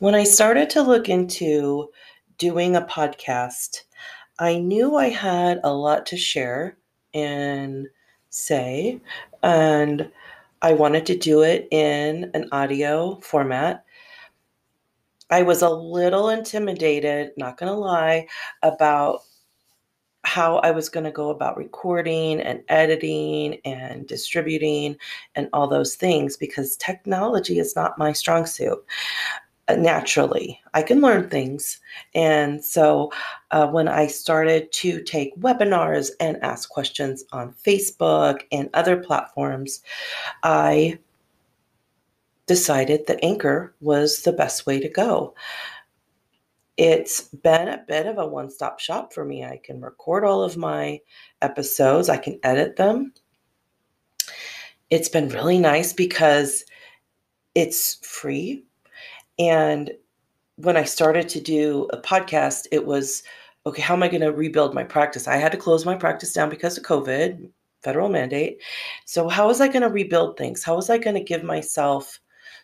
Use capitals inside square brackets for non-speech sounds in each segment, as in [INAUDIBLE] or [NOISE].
When I started to look into doing a podcast, I knew I had a lot to share and say, and I wanted to do it in an audio format. I was a little intimidated, not going to lie, about how I was going to go about recording and editing and distributing and all those things because technology is not my strong suit. Uh, naturally, I can learn things. And so uh, when I started to take webinars and ask questions on Facebook and other platforms, I decided that Anchor was the best way to go it's been a bit of a one stop shop for me. I can record all of my episodes, I can edit them. It's been really nice because it's free. And when I started to do a podcast, it was okay, how am I going to rebuild my practice? I had to close my practice down because of COVID, federal mandate. So, how was I going to rebuild things? How was I going to give myself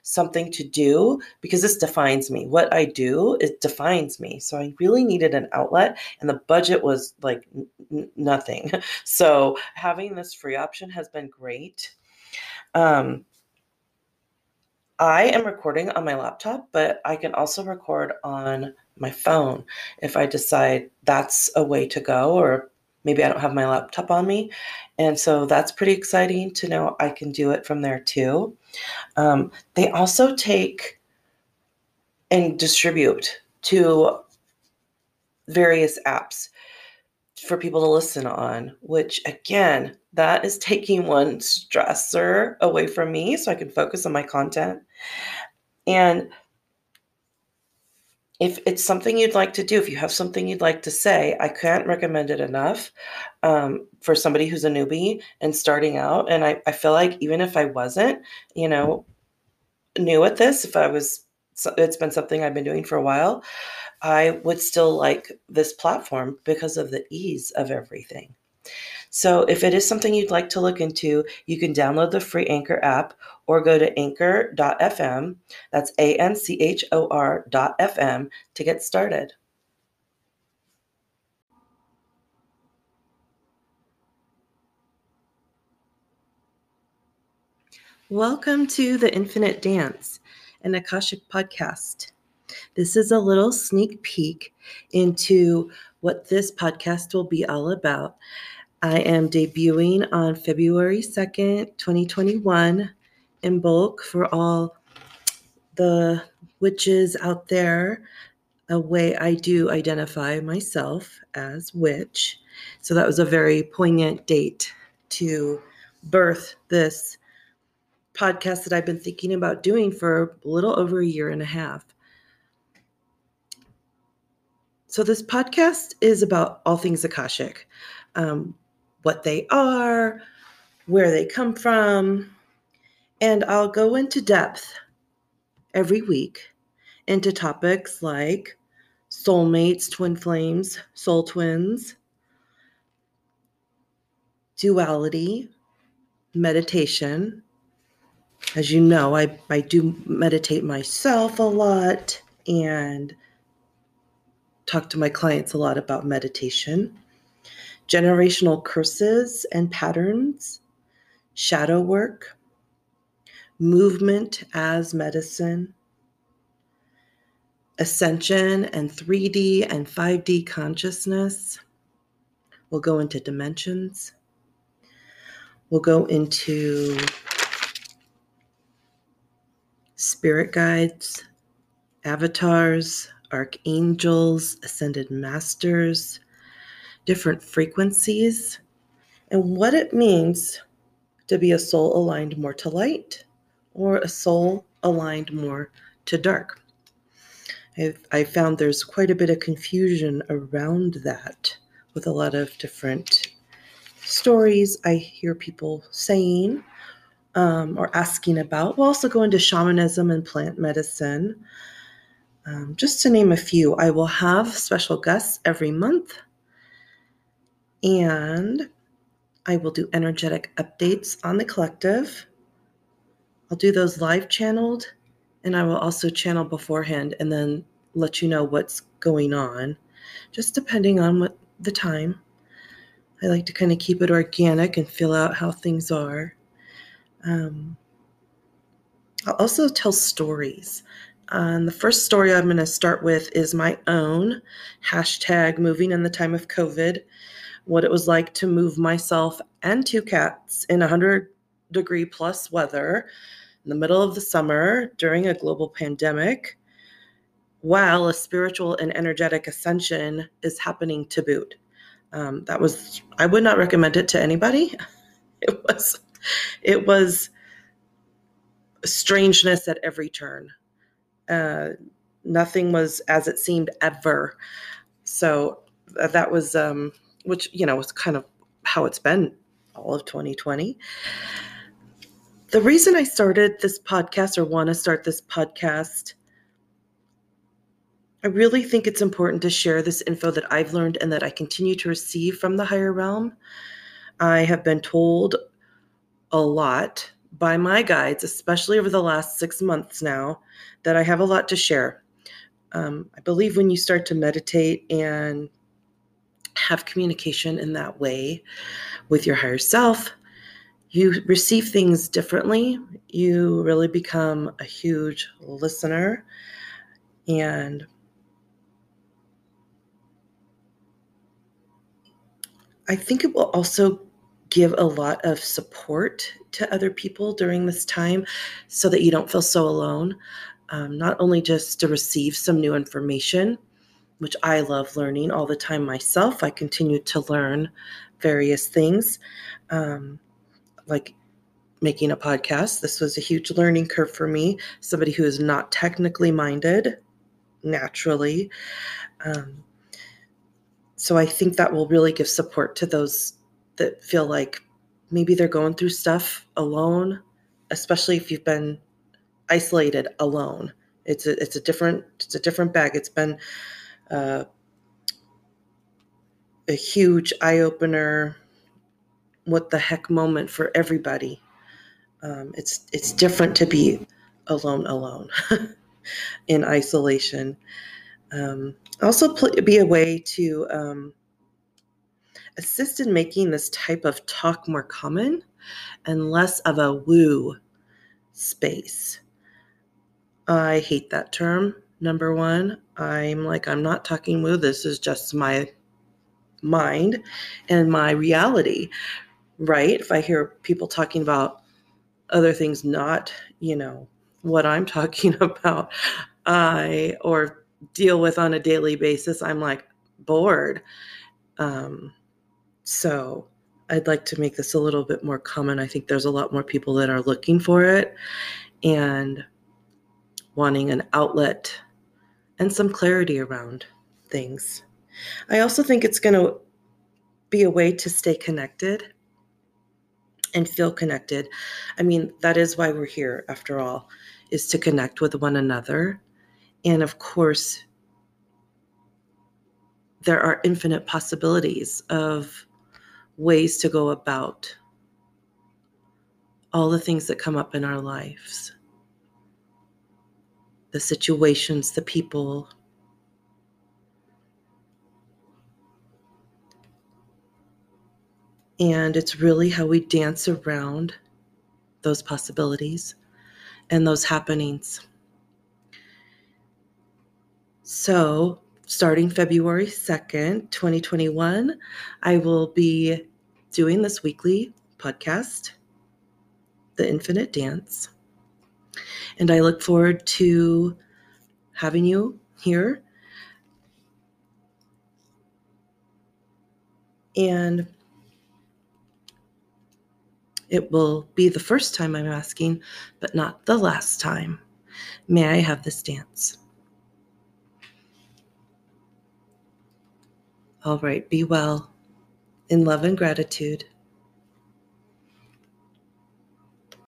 something to do because this defines me. What I do, it defines me. So I really needed an outlet, and the budget was like n- nothing. [LAUGHS] So having this free option has been great. Um, I am recording on my laptop, but I can also record on my phone if I decide that's a way to go, or maybe I don't have my laptop on me. And so that's pretty exciting to know I can do it from there too. Um, they also take and distribute to various apps for people to listen on, which again, that is taking one stressor away from me so I can focus on my content. And if it's something you'd like to do, if you have something you'd like to say, I can't recommend it enough um, for somebody who's a newbie and starting out. And I, I feel like even if I wasn't, you know, new at this, if I was, it's been something I've been doing for a while, I would still like this platform because of the ease of everything. So if it is something you'd like to look into, you can download the free Anchor app or go to anchor.fm. That's A N C H O R.fm to get started. Welcome to the Infinite Dance, an Akashic podcast. This is a little sneak peek into what this podcast will be all about I am debuting on February 2nd, 2021, Imbolc for all the witches out there. A way I do identify myself as witch. So that was a very poignant date to birth this podcast that I've been thinking about doing for a little over a year and a half. So, this podcast is about all things Akashic. Um, what they are, where they come from, and I'll go into depth every week into topics like soulmates, twin flames, soul twins, duality, meditation. As you know, I, I do meditate myself a lot and talk to my clients a lot about meditation generational curses and patterns, shadow work, movement as medicine, ascension and 3D and 5D consciousness. We'll go into dimensions. We'll go into spirit guides, avatars, archangels, ascended masters, different frequencies, and what it means to be a soul aligned more to light or a soul aligned more to dark. I've, I found there's quite a bit of confusion around that with a lot of different stories I hear people saying um, or asking about. We'll also go into shamanism and plant medicine. Um, just to name a few, I will have special guests every month and I will do energetic updates on the collective. I'll do those live channeled And I will also channel beforehand and then let you know what's going on, just depending on what the time. I like to kind of keep it organic and feel out how things are. Um, I'll also tell stories. Um, the first story I'm going to start with is my own hashtag moving in the time of COVID, what it was like to move myself and two cats in 100 degree plus weather in the middle of the summer during a global pandemic while a spiritual and energetic ascension is happening to boot. Um, that was, I would not recommend it to anybody. [LAUGHS] It was, it was strangeness at every turn. Uh, nothing was as it seemed ever. So uh, that was, um, which, you know, was kind of how it's been all of 2020. The reason I started this podcast or want to start this podcast, I really think it's important to share this info that I've learned and that I continue to receive from the higher realm. I have been told a lot by my guides, especially over the last six months now, that I have a lot to share. Um, I believe when you start to meditate and have communication in that way with your higher self, you receive things differently. You really become a huge listener. And I think it will also give a lot of support to other people during this time so that you don't feel so alone. Um, not only just to receive some new information, which I love learning all the time myself, I continue to learn various things, um, like making a podcast. This was a huge learning curve for me, somebody who is not technically minded naturally. Um, so I think that will really give support to those that feel like maybe they're going through stuff alone, especially if you've been isolated alone. It's a it's a different it's a different bag. It's been uh, a huge eye opener. What the heck moment for everybody. Um, it's it's different to be alone alone [LAUGHS] in isolation. Um, also, pl- be a way to um, assist in making this type of talk more common and less of a woo space. I hate that term. Number one, I'm like, I'm not talking woo. This is just my mind and my reality, right? If I hear people talking about other things, not, you know, what I'm [LAUGHS] talking about, I, or deal with on a daily basis, I'm like bored. Um, so I'd like to make this a little bit more common. I think there's a lot more people that are looking for it and wanting an outlet and some clarity around things. I also think it's going to be a way to stay connected and feel connected. I mean, that is why we're here, after all, is to connect with one another. And of course, there are infinite possibilities of ways to go about all the things that come up in our lives the situations, the people. And it's really how we dance around those possibilities and those happenings. So, starting February 2nd, 2021, I will be doing this weekly podcast, The Infinite Dance. And I look forward to having you here. And it will be the first time I'm asking, but not the last time. May I have this dance? All right, be well. In love and gratitude.